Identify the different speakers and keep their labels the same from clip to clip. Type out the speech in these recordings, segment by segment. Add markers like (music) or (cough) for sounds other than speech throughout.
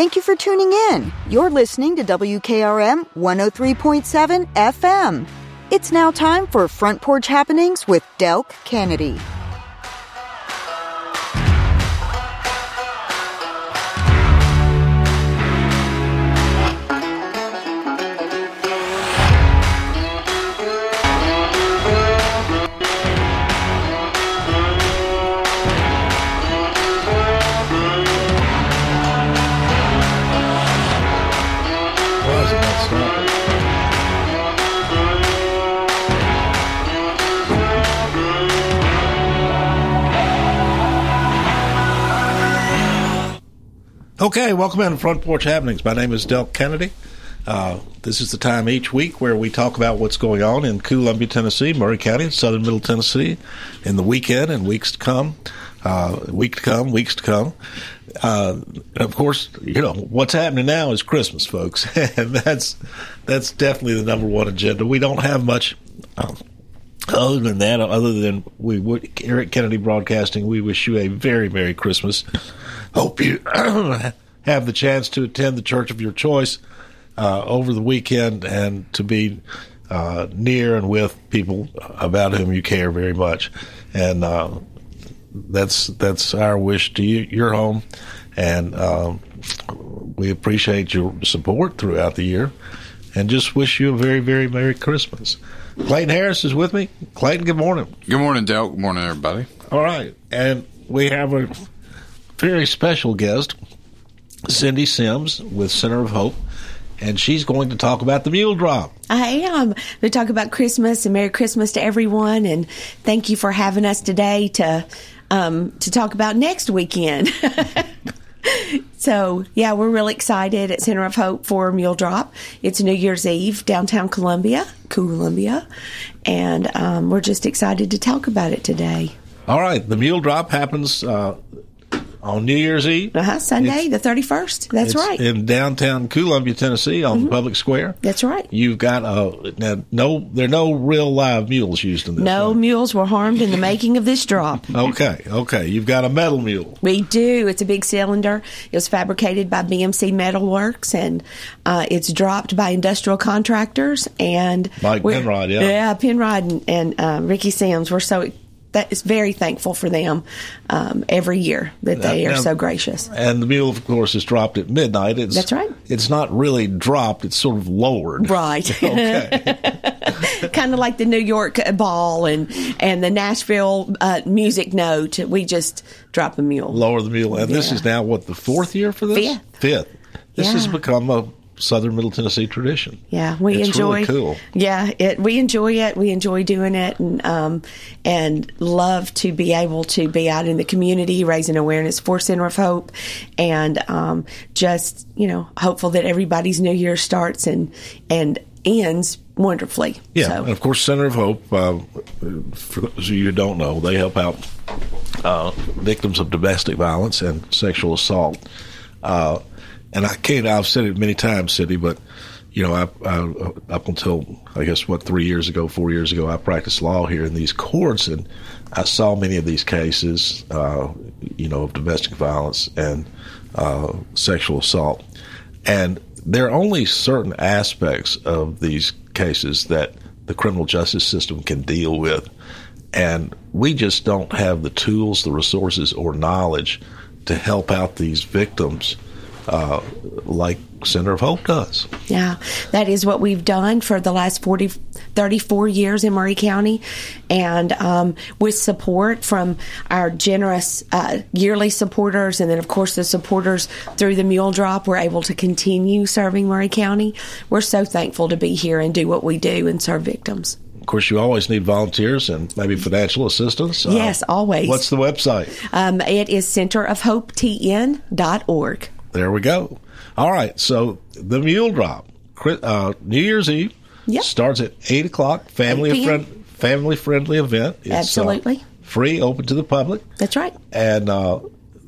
Speaker 1: Thank you for tuning in. You're listening to WKRM 103.7 FM. It's now time for Front Porch Happenings with Del Kennedy.
Speaker 2: Okay, welcome in to Front Porch Happenings. My name is Del Kennedy. Uh, this is the time each week where we talk about what's going on in Columbia, Tennessee, Maury County, southern Middle Tennessee in the weekend and weeks to come. Uh, week to come, weeks to come. Uh, of course, you know what's happening now is Christmas, folks, (laughs) and that's that's definitely the number one agenda. We don't have much um, other than that, other than we here Kennedy Broadcasting, we wish you a very Merry Christmas. Hope you (clears throat) have the chance to attend the church of your choice uh, over the weekend and to be uh, near and with people about whom you care very much. And uh, that's that's our wish to you, your home, and um, we appreciate your support throughout the year, and just wish you a very very Merry Christmas. Clayton Harris is with me. Clayton, good morning.
Speaker 3: Good morning, Dale. Good morning, everybody.
Speaker 2: All right, and we have a very special guest, Cindy Sims with Center of Hope, and she's going to talk about the mule drop.
Speaker 4: I am. We talk about Christmas and Merry Christmas to everyone, and thank you for having us today to um, to talk about next weekend. (laughs) so yeah, we're really excited at Center of Hope for Mule Drop. It's New Year's Eve downtown Columbia, Columbia, and um, we're just excited to talk about it today.
Speaker 2: All right, the mule drop happens uh, on New Year's Eve.
Speaker 4: Uh-huh, Sunday, the thirty first. That's
Speaker 2: It's
Speaker 4: right. Mm-hmm.
Speaker 2: in downtown Columbia, Tennessee, on the public square.
Speaker 4: That's right.
Speaker 2: You've got uh, now, no, there are no real live mules used in this.
Speaker 4: No mules were harmed in the making of this drop. (laughs)
Speaker 2: Okay, okay. You've got a metal mule.
Speaker 4: We do. It's a big cylinder. It was fabricated by BMC Metal Works, and uh, it's dropped by industrial contractors. And
Speaker 2: Mike Penrod, yeah.
Speaker 4: yeah, Penrod and, and uh, Ricky Sims. We're so that is very thankful for them um, every year that they
Speaker 2: Now-
Speaker 4: are
Speaker 2: now-
Speaker 4: so gracious.
Speaker 2: And the mule, of course, is dropped at midnight. It's,
Speaker 4: That's right.
Speaker 2: It's not really dropped; it's sort of lowered.
Speaker 4: Right. (laughs)
Speaker 2: Okay. (laughs)
Speaker 4: kind of like the New York ball and and the Nashville uh, music note. We just drop a mule.
Speaker 2: Lower the mule, and this is now what the fourth year for this.
Speaker 4: Fifth.
Speaker 2: Fifth. This has become a Southern Middle Tennessee tradition.
Speaker 4: Yeah, we
Speaker 2: It's
Speaker 4: enjoy.
Speaker 2: really cool.
Speaker 4: Yeah, it. We enjoy it. We enjoy doing it, and um, and love to be able to be out in the community, raising awareness for Center of Hope, and um, just you know, hopeful that everybody's New Year starts and and ends wonderfully.
Speaker 2: Yeah,
Speaker 4: So,
Speaker 2: and of course, Center of Hope. Uh, for those of you who don't know, they help out uh, victims of domestic violence and sexual assault. Uh, and I can't. I've said it many times, Cindy, but you know, I, I, up until I guess what three years ago, four years ago, I practiced law here in these courts, and I saw many of these cases, uh, you know, of domestic violence and uh, sexual assault, and there are only certain aspects of these cases that the criminal justice system can deal with, and we just don't have the tools, the resources, or knowledge to help out these victims uh, like Center of Hope does.
Speaker 4: Yeah, that is what we've done for the last 40, 34 years in Maury County. And um, with support from our generous uh, yearly supporters, and then, of course, the supporters through the Mule Drop, we're able to continue serving Maury County. We're so thankful to be here and do what we do and serve victims.
Speaker 2: Of course, you always need volunteers and maybe financial assistance. Uh,
Speaker 4: Yes, always.
Speaker 2: What's the website?
Speaker 4: Um, it is centerofhopetn.org.
Speaker 2: There we go. All right, so the Mule Drop, uh, New Year's Eve,
Speaker 4: Yep.
Speaker 2: starts at eight o'clock. Family
Speaker 4: 8
Speaker 2: friend, family friendly event. It's, uh,
Speaker 4: Absolutely.
Speaker 2: free, open to the public.
Speaker 4: That's right.
Speaker 2: and uh,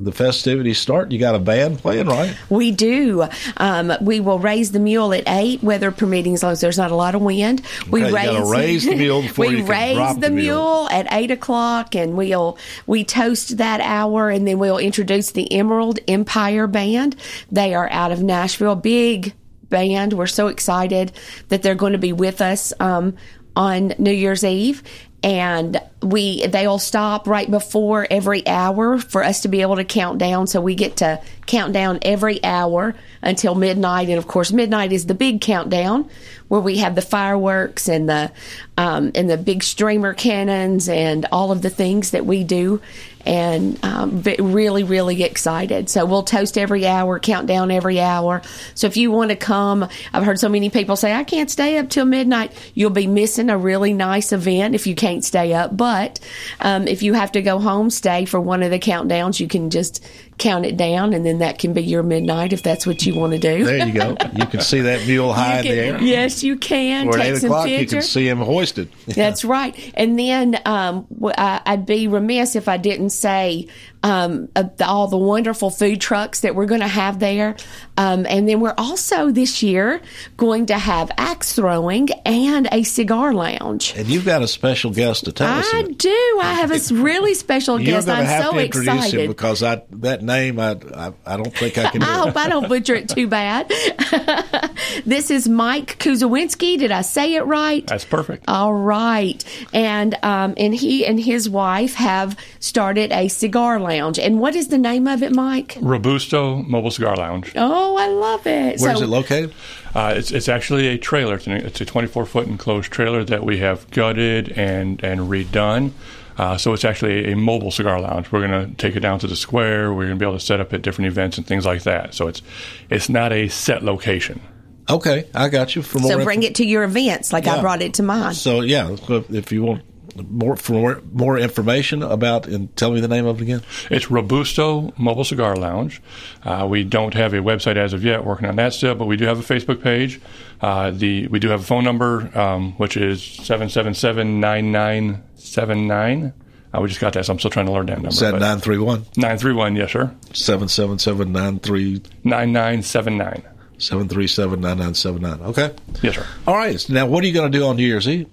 Speaker 2: the festivities start, you got a band playing, right?
Speaker 4: We do. Um, we will raise the mule at eight, weather permitting, as long as there's not a lot of wind. We
Speaker 2: Okay, you raise the mule before (laughs)
Speaker 4: we raise the
Speaker 2: mule
Speaker 4: at eight o'clock, and we'll we toast that hour, and then we'll introduce the Emerald Empire Band. They are out of Nashville, big band. We're so excited that they're going to be with us um, on New Year's Eve. And we they'll stop right before every hour for us to be able to count down. So we get to count down every hour until midnight. And of course, midnight is the big countdown where we have the fireworks and the um, and the big streamer cannons and all of the things that we do. And um, really, really excited. So we'll toast every hour, count down every hour. So if you want to come, I've heard so many people say I can't stay up till midnight. You'll be missing a really nice event if you can't stay up. But um, if you have to go home, stay for one of the countdowns. You can just count it down, and then that can be your midnight if that's what you want to do.
Speaker 2: There you go. You can see that mule (laughs) high in the air.
Speaker 4: Yes, you can.
Speaker 2: Or at eight o'clock, you can see him hoisted.
Speaker 4: That's right. And then um, I'd be remiss if I didn't say um, of all the wonderful food trucks that we're going to have there. Um, and then we're also this year going to have axe throwing and a cigar lounge.
Speaker 2: And you've got a special guest to tell us.
Speaker 4: I do. I have a really special (laughs) guest. I'm so
Speaker 2: to introduce him
Speaker 4: excited.
Speaker 2: because I, that name, I, I, I don't think I can (laughs) do.
Speaker 4: I hope I don't butcher it too bad. (laughs) this is Mike Kuzawinski. Did I say it right?
Speaker 5: That's perfect.
Speaker 4: All right, and um, and he and his wife have started a cigar lounge. And what is the name of it, Mike?
Speaker 5: Robusto Mobile Cigar Lounge.
Speaker 4: Oh, I love it.
Speaker 2: Where's
Speaker 4: So-
Speaker 2: it located?
Speaker 5: Uh, it's, it's actually a trailer. It's, an, it's a 24 foot enclosed trailer that we have gutted and, and redone. Uh, so it's actually a mobile cigar lounge. We're going to take it down to the square. We're going to be able to set up at different events and things like that. So it's it's not a set location.
Speaker 2: Okay, I got you. For more
Speaker 4: So bring it to your events, like I brought it to mine.
Speaker 2: So yeah, if you want more for more, more information about, and tell me the name of it again.
Speaker 5: It's Robusto Mobile Cigar Lounge. Uh, we don't have a website as of yet, working on that still, but we do have a Facebook page. Uh, the we do have a phone number, um, which is seven seven seven nine nine seven nine. Uh, we just got that, so I'm still trying to learn that number.
Speaker 2: Is that
Speaker 5: but-
Speaker 2: nine three one
Speaker 5: 931, yes, sir.
Speaker 2: seven seven seven nine three
Speaker 5: 9979.
Speaker 2: Seven three seven nine nine seven nine? Okay.
Speaker 5: Yes, sir.
Speaker 2: All right. Now, what are you going to do on New Year's Eve?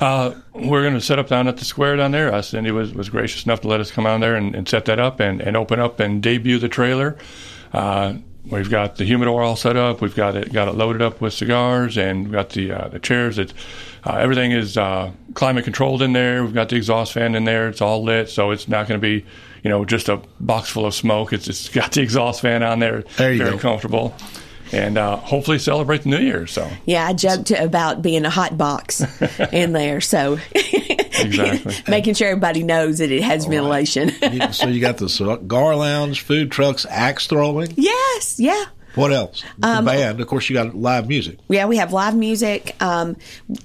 Speaker 5: Uh, we're going to set up down at the square down there. Uh, Cindy was, was gracious enough to let us come down there and, and set that up and, and open up and debut the trailer. Uh, we've got the humidor all set up. We've got it got it loaded up with cigars and we've got the uh, the chairs. It's uh, everything is uh, climate controlled in there. We've got the exhaust fan in there. It's all lit, so it's not going to be you know just a box full of smoke. It's it's got the (laughs) exhaust fan on there.
Speaker 2: There you
Speaker 5: Very
Speaker 2: go.
Speaker 5: comfortable. And uh, hopefully celebrate the New Year. So
Speaker 4: Yeah, I joked about being a hot box (laughs) in there, so
Speaker 5: Exactly. (laughs)
Speaker 4: making sure everybody knows that it has ventilation.
Speaker 2: You- so you got the cigar lounge, food trucks, axe throwing.
Speaker 4: yes, yeah.
Speaker 2: What else? The
Speaker 4: Um,
Speaker 2: band. Of course, you got live music.
Speaker 4: Yeah, we have live music um,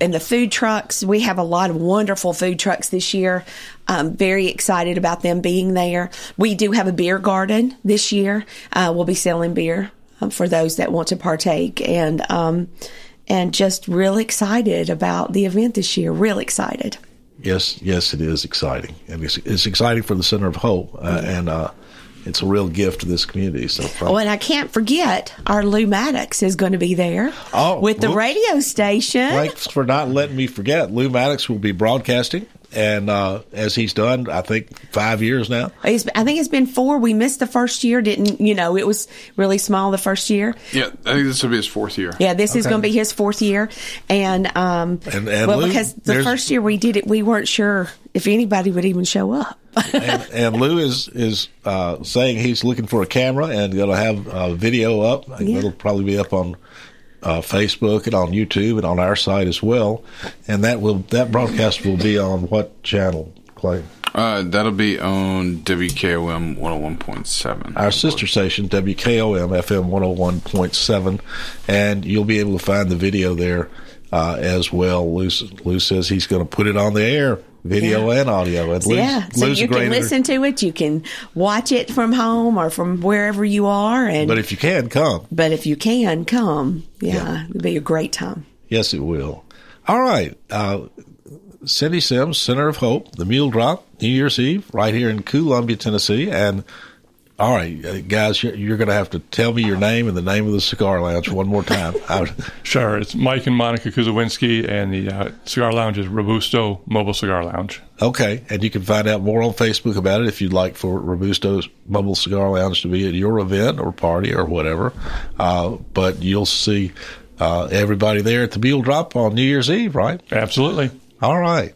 Speaker 4: and the food trucks. We have a lot of wonderful food trucks this year. Um, very excited about them being there. We do have a beer garden this year. Uh, we'll be selling beer um, for those that want to partake, and um, and just real excited about the event this year. Real excited.
Speaker 2: Yes, yes, it is exciting, and it's, it's exciting for the Center of Hope, uh, and uh, it's a real gift to this community. So,
Speaker 4: Oh, and I can't forget our Lou Maddox is going to be there
Speaker 2: Oh,
Speaker 4: with the
Speaker 2: whoops.
Speaker 4: radio station.
Speaker 2: thanks for not letting me forget. Lou Maddox will be broadcasting, and uh, as he's done, I think five years now.
Speaker 4: It's, I think it's been four. We missed the first year. Didn't you know? It was really small the first year.
Speaker 3: Yeah, I think this will be his fourth year.
Speaker 4: Yeah, this is going to be his fourth year, and um,
Speaker 2: And- and
Speaker 4: well,
Speaker 2: Lou,
Speaker 4: because the first year we did it, we weren't sure if anybody would even show up. (laughs)
Speaker 2: and, and Lou is is uh, saying he's looking for a camera and going to have a video up.
Speaker 4: Yeah.
Speaker 2: It'll probably be up on uh, Facebook and on YouTube and on our site as well. And that will that broadcast will be on what channel, Clay?
Speaker 3: Uh, that'll be on WKOM 101.7.
Speaker 2: Our sister station, WKOM FM 101.7, and you'll be able to find the video there uh, as well. Lou, Lou says he's going to put it on the air, video and audio. And Lou's-
Speaker 4: yeah, so
Speaker 2: Lou's
Speaker 4: you can
Speaker 2: inter-
Speaker 4: listen to it. You can watch it from home or from wherever you are. And
Speaker 2: But if you can, come.
Speaker 4: but if you can come, yeah,
Speaker 2: Yeah.
Speaker 4: it'd be a great time.
Speaker 2: Yes, it will. All right. Uh, Cindy Sims, Center of Hope, the Mule Drop, New Year's Eve, right here in Columbia, Tennessee. And All right, uh, guys, you're, you're going to have to tell me your name and the name of the cigar lounge one more time. (laughs)
Speaker 5: Sure, it's Mike and Monica Kuzawinski, and the uh, cigar lounge is Robusto Mobile Cigar Lounge.
Speaker 2: okay, and you can find out more on Facebook about it if you'd like for Robusto's Mobile Cigar Lounge to be at your event or party or whatever. Uh, but you'll see uh, everybody there at the Mule Drop on New Year's Eve, right?
Speaker 5: Absolutely.
Speaker 2: All right.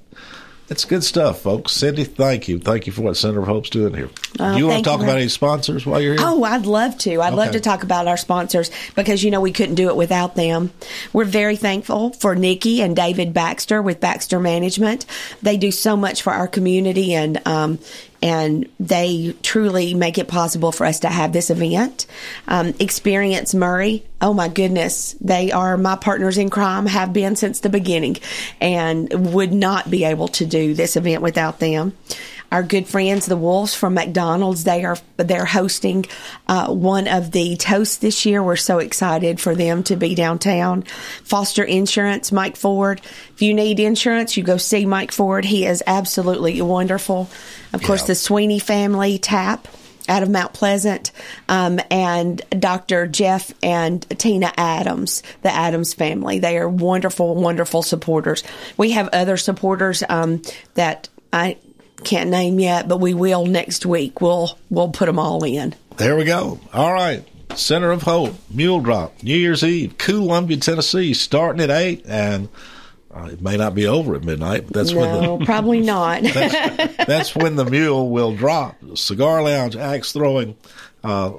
Speaker 2: That's good stuff, folks. Cindy, thank you. Thank you for what Center of Hope's doing here.
Speaker 4: Oh,
Speaker 2: Do you want to talk
Speaker 4: you,
Speaker 2: about any sponsors while you're here?
Speaker 4: Oh, I'd love to. I'd love to talk about our sponsors because, you know, we couldn't do it without them. We're very thankful for Nikki and David Baxter with Baxter Management. They do so much for our community and, um, and they truly make it possible for us to have this event. Um, Experience Maury. Oh my goodness. They are my partners in crime, have been since the beginning and would not be able to do this event without them our good friends, the Wolves from McDonald's. They are they're hosting uh, one of the toasts this year. We're so excited for them to be downtown. Foster Insurance, Mike Ford. If you need insurance, you go see Mike Ford. He is absolutely wonderful. Of course,
Speaker 2: Yeah.
Speaker 4: the Sweeney family tap. Out of Mount Pleasant, um, and Dr. Jeff and Tina Adams, the Adams family. They are wonderful, wonderful supporters. We have other supporters um, that I can't name yet, but we will next week. We'll we'll put them all in.
Speaker 2: There we go. All right. Center of Hope, Mule Drop, New Year's Eve, Columbia, Tennessee, starting at 8, and uh, it may not be over at midnight, but that's
Speaker 4: No,
Speaker 2: when
Speaker 4: probably (laughs) not. (laughs)
Speaker 2: the that's when the mule will drop. Cigar lounge, axe throwing, uh,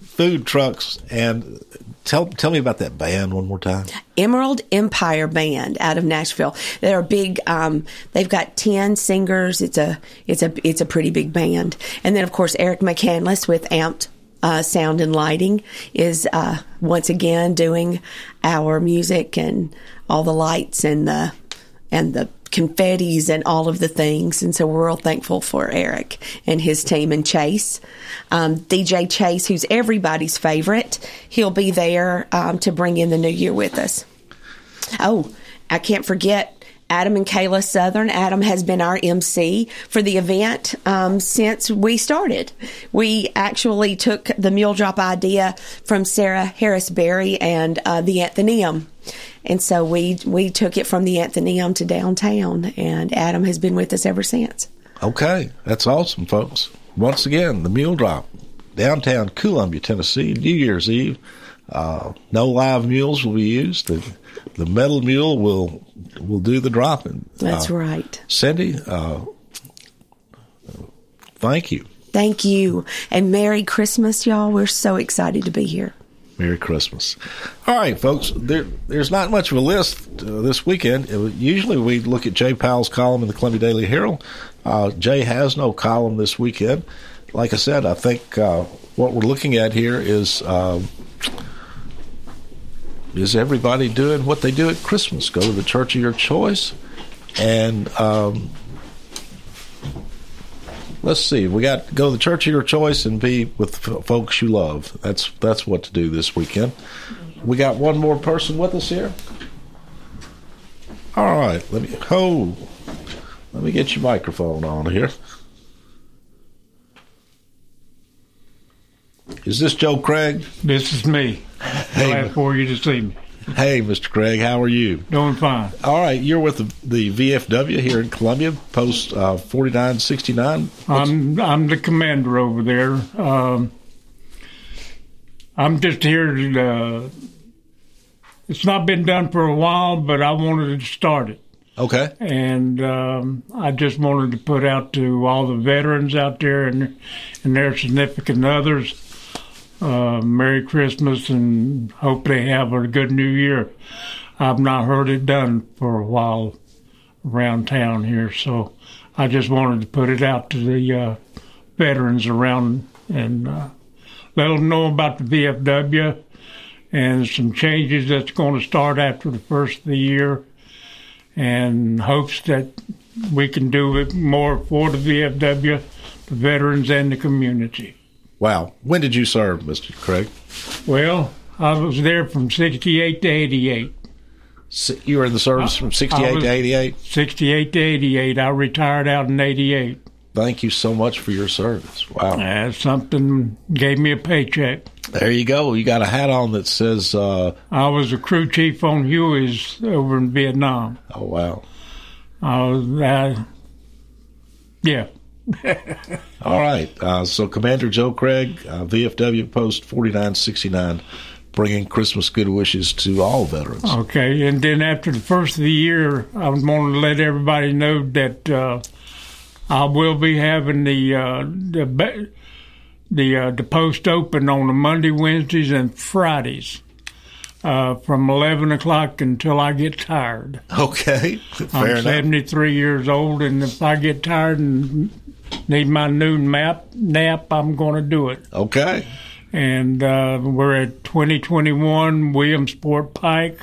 Speaker 2: food trucks, and tell tell me about that band one more time.
Speaker 4: Emerald Empire Band out of Nashville. They're a big. Um, they've got ten singers. It's a it's a it's a pretty big band. And then of course Eric McCandless with Amped uh, Sound and Lighting is uh, once again doing our music and all the lights and the and the confettis and all of the things. And so we're real thankful for Eric and his team and Chase. Um, DJ Chase, who's everybody's favorite, he'll be there um, to bring in the new year with us. Oh, I can't forget Adam and Kayla Southern. Adam has been our MC for the event um, since we started. We actually took the Mule Drop idea from Sarah Harris Berry and uh, the Athenaeum. And so we we took it from the Athenaeum to downtown, and Adam has been with us ever since.
Speaker 2: Okay, that's awesome, folks. Once again, the Mule Drop, downtown Columbia, Tennessee, New Year's Eve. Uh, no live mules will be used. The, the metal mule will will do the dropping.
Speaker 4: That's
Speaker 2: Uh,
Speaker 4: right.
Speaker 2: Cindy, uh, thank you.
Speaker 4: Thank you, and Merry Christmas, y'all. We're so excited to be here.
Speaker 2: Merry Christmas. All right, folks. There, there's not much of a list uh, this weekend. It usually we look at Jay Powell's column in the Columbia Daily Herald. Uh, Jay has no column this weekend. Like I said, I think uh, what we're looking at here is um is everybody doing what they do at Christmas? Go to the church of your choice, and um, let's see. We got go to the church of your choice and be with f- folks you love. That's that's what to do this weekend. We got one more person with us here. All right, let me oh, let me get your microphone on here. Is this Joe Craig?
Speaker 6: This is me.
Speaker 2: Hey,
Speaker 6: Glad for you to see me.
Speaker 2: Hey, Mr. Craig, how are you?
Speaker 6: Doing fine.
Speaker 2: All right, you're with the, the VFW here in Columbia, post uh, 4969.
Speaker 6: I'm I'm the commander over there. Um, I'm just here to. Uh, it's not been done for a while, but I wanted to start it,
Speaker 2: Okay.
Speaker 6: and um, I just wanted to put out to all the veterans out there and and their significant others. Uh, Merry Christmas and hope they have a good New Year. I've not heard it done for a while around town here, so I just wanted to put it out to the uh, veterans around and uh, let them know about the VFW and some changes that's going to start after the first of the year, and hopes that we can do it more for the VFW, the veterans, and the community.
Speaker 2: Wow. When did you serve, Mr. Craig?
Speaker 6: Well, I was there from 68 to 88.
Speaker 2: Si- You were in the service from 68 to 88?
Speaker 6: 68 to 88. I retired out in 88.
Speaker 2: Thank you so much for your service. Wow.
Speaker 6: Uh, something gave me a paycheck.
Speaker 2: There you go. You got a hat on that says, uh,
Speaker 6: I was a crew chief on Huey's over in Vietnam.
Speaker 2: oh, wow.
Speaker 6: I was, uh, yeah.
Speaker 2: All right. Uh, so, Commander Joe Craig, uh, VFW Post 4969, bringing Christmas good wishes to all veterans.
Speaker 6: Okay, and then after the first of the year, I going to let everybody know that uh, I will be having the uh, the the uh, the post open on the Monday, Wednesdays, and Fridays uh, from eleven o'clock until I get tired.
Speaker 2: Okay. (laughs) Fair
Speaker 6: I'm
Speaker 2: enough.
Speaker 6: seventy three years old, and if I get tired and need my noon map nap, I'm going to do it.
Speaker 2: Okay.
Speaker 6: and uh, we're at 2021 Williamsport Pike.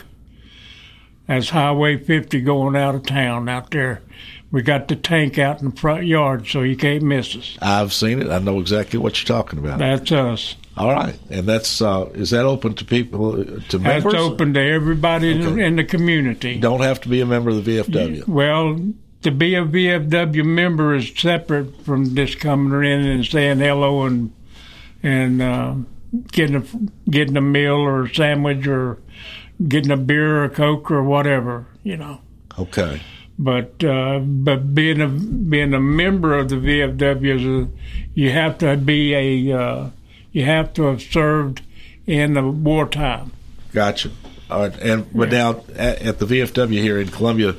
Speaker 6: That's Highway 50 going out of town out there. We got the tank out in the front yard, so you can't miss us.
Speaker 2: I've seen it. I know exactly what you're talking about.
Speaker 6: That's us.
Speaker 2: All right. And that's, uh, is that open to people, uh, to
Speaker 6: That's open to everybody in,
Speaker 2: Okay.
Speaker 6: in the community.
Speaker 2: You don't have to be a member of the VFW.
Speaker 6: Well, to be a VFW member is separate from just coming in and saying hello and and uh, getting a getting a meal or a sandwich or getting a beer or a coke or whatever, you know.
Speaker 2: Okay.
Speaker 6: But uh, but being a being a member of the VFW is a, you have to be a uh, you have to have served in the wartime.
Speaker 2: Gotcha. All right. And, but now at, at the VFW here in Columbia,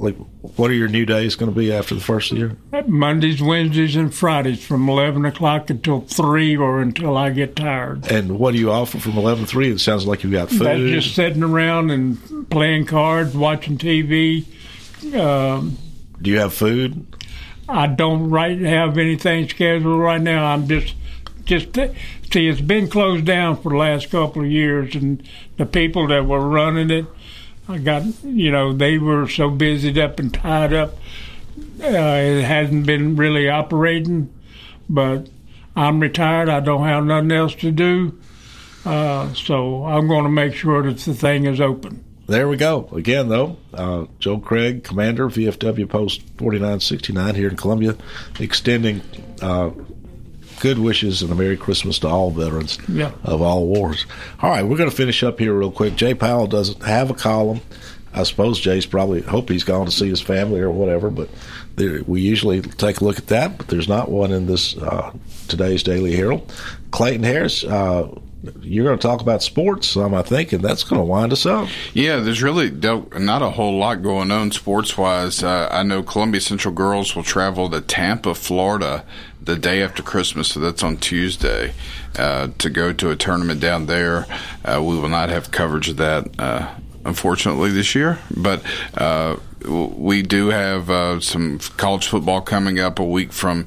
Speaker 2: like, what are your new days going to be after the first year?
Speaker 6: Mondays, Wednesdays, and Fridays from eleven o'clock until three or until I get tired.
Speaker 2: And what do you offer from 11 to 3? It sounds like you've got food.
Speaker 6: That's just sitting around and playing cards, watching TV. Um,
Speaker 2: do you have food?
Speaker 6: I don't right have anything scheduled right now. I'm just just see it's been closed down for the last couple of years, and the people that were running it, I got you know they were so busied up and tied up, uh, it hasn't been really operating. But I'm retired. I don't have nothing else to do, uh, so I'm going to make sure that the thing is open.
Speaker 2: There we go. Again, though, uh, Joe Craig, Commander, VFW Post 4969 here in Columbia, extending uh, good wishes and a Merry Christmas to all veterans
Speaker 6: Yeah.
Speaker 2: of all wars. All right, we're going to finish up here real quick. Jay Powell doesn't have a column. I suppose Jay's probably hope he's gone to see his family or whatever, but there, we usually take a look at that. But there's not one in this uh, today's Daily Herald. Clayton Harris, uh, you're going to talk about sports, some I think, and that's going to wind us up.
Speaker 3: Yeah, there's really not a whole lot going on sports wise. Uh, I know Columbia Central girls will travel to Tampa, Florida, the day after Christmas, so that's on Tuesday, uh, to go to a tournament down there. Uh, we will not have coverage of that. Uh, Unfortunately, this year, but uh, we do have uh, some college football coming up a week from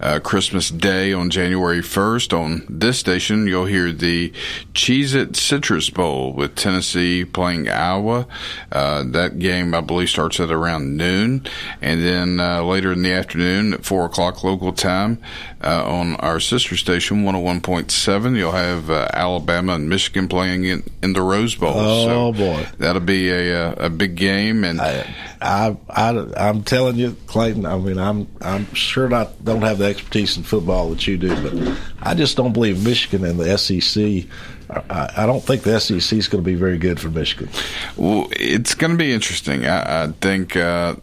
Speaker 3: uh, Christmas Day on January 1st. On this station, you'll hear the Cheez It Citrus Bowl with Tennessee playing Iowa. Uh, that game, I believe, starts at around noon. And then uh, later in the afternoon at 4 o'clock local time uh, on our sister station, 101.7, you'll have uh, Alabama and Michigan playing in, in the Rose Bowl.
Speaker 2: Oh, boy.
Speaker 3: That'll be a, a, a big game. And
Speaker 2: I, I, I, am telling you, Clayton. I mean, I'm, I'm sure I don't have expertise in football that you do, but I just don't believe Michigan and the SEC. I, I don't think the SEC is going to be very good for Michigan.
Speaker 3: Well, it's going to be interesting. I, I think, uh,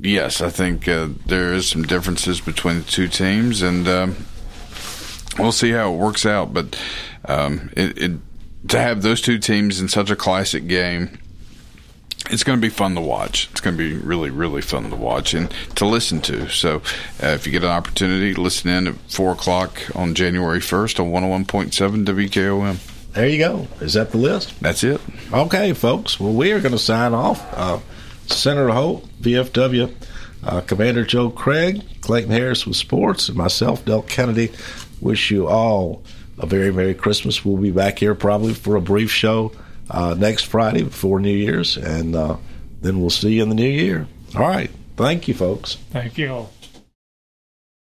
Speaker 3: yes, I think uh, there is some differences between the two teams, and um, we'll see how it works out. But um, it, it, to have those two teams in such a classic game, it's going to be fun to watch. It's going to be really, really fun to watch and to listen to. So, uh, if you get an opportunity, listen in at 4 o'clock on January 1st on 101.7 WKOM.
Speaker 2: There you go. Is that the list?
Speaker 3: That's it.
Speaker 2: Okay, folks. Well, we are going to sign off. Uh, Center of Hope, VFW, uh, Commander Joe Craig, Clayton Harris with sports, and myself, Del Kennedy, wish you all a very Merry Christmas. We'll be back here probably for a brief show uh, next Friday before New Year's, and uh, then we'll see you in the new year. All right. Thank you, folks.
Speaker 6: Thank you all.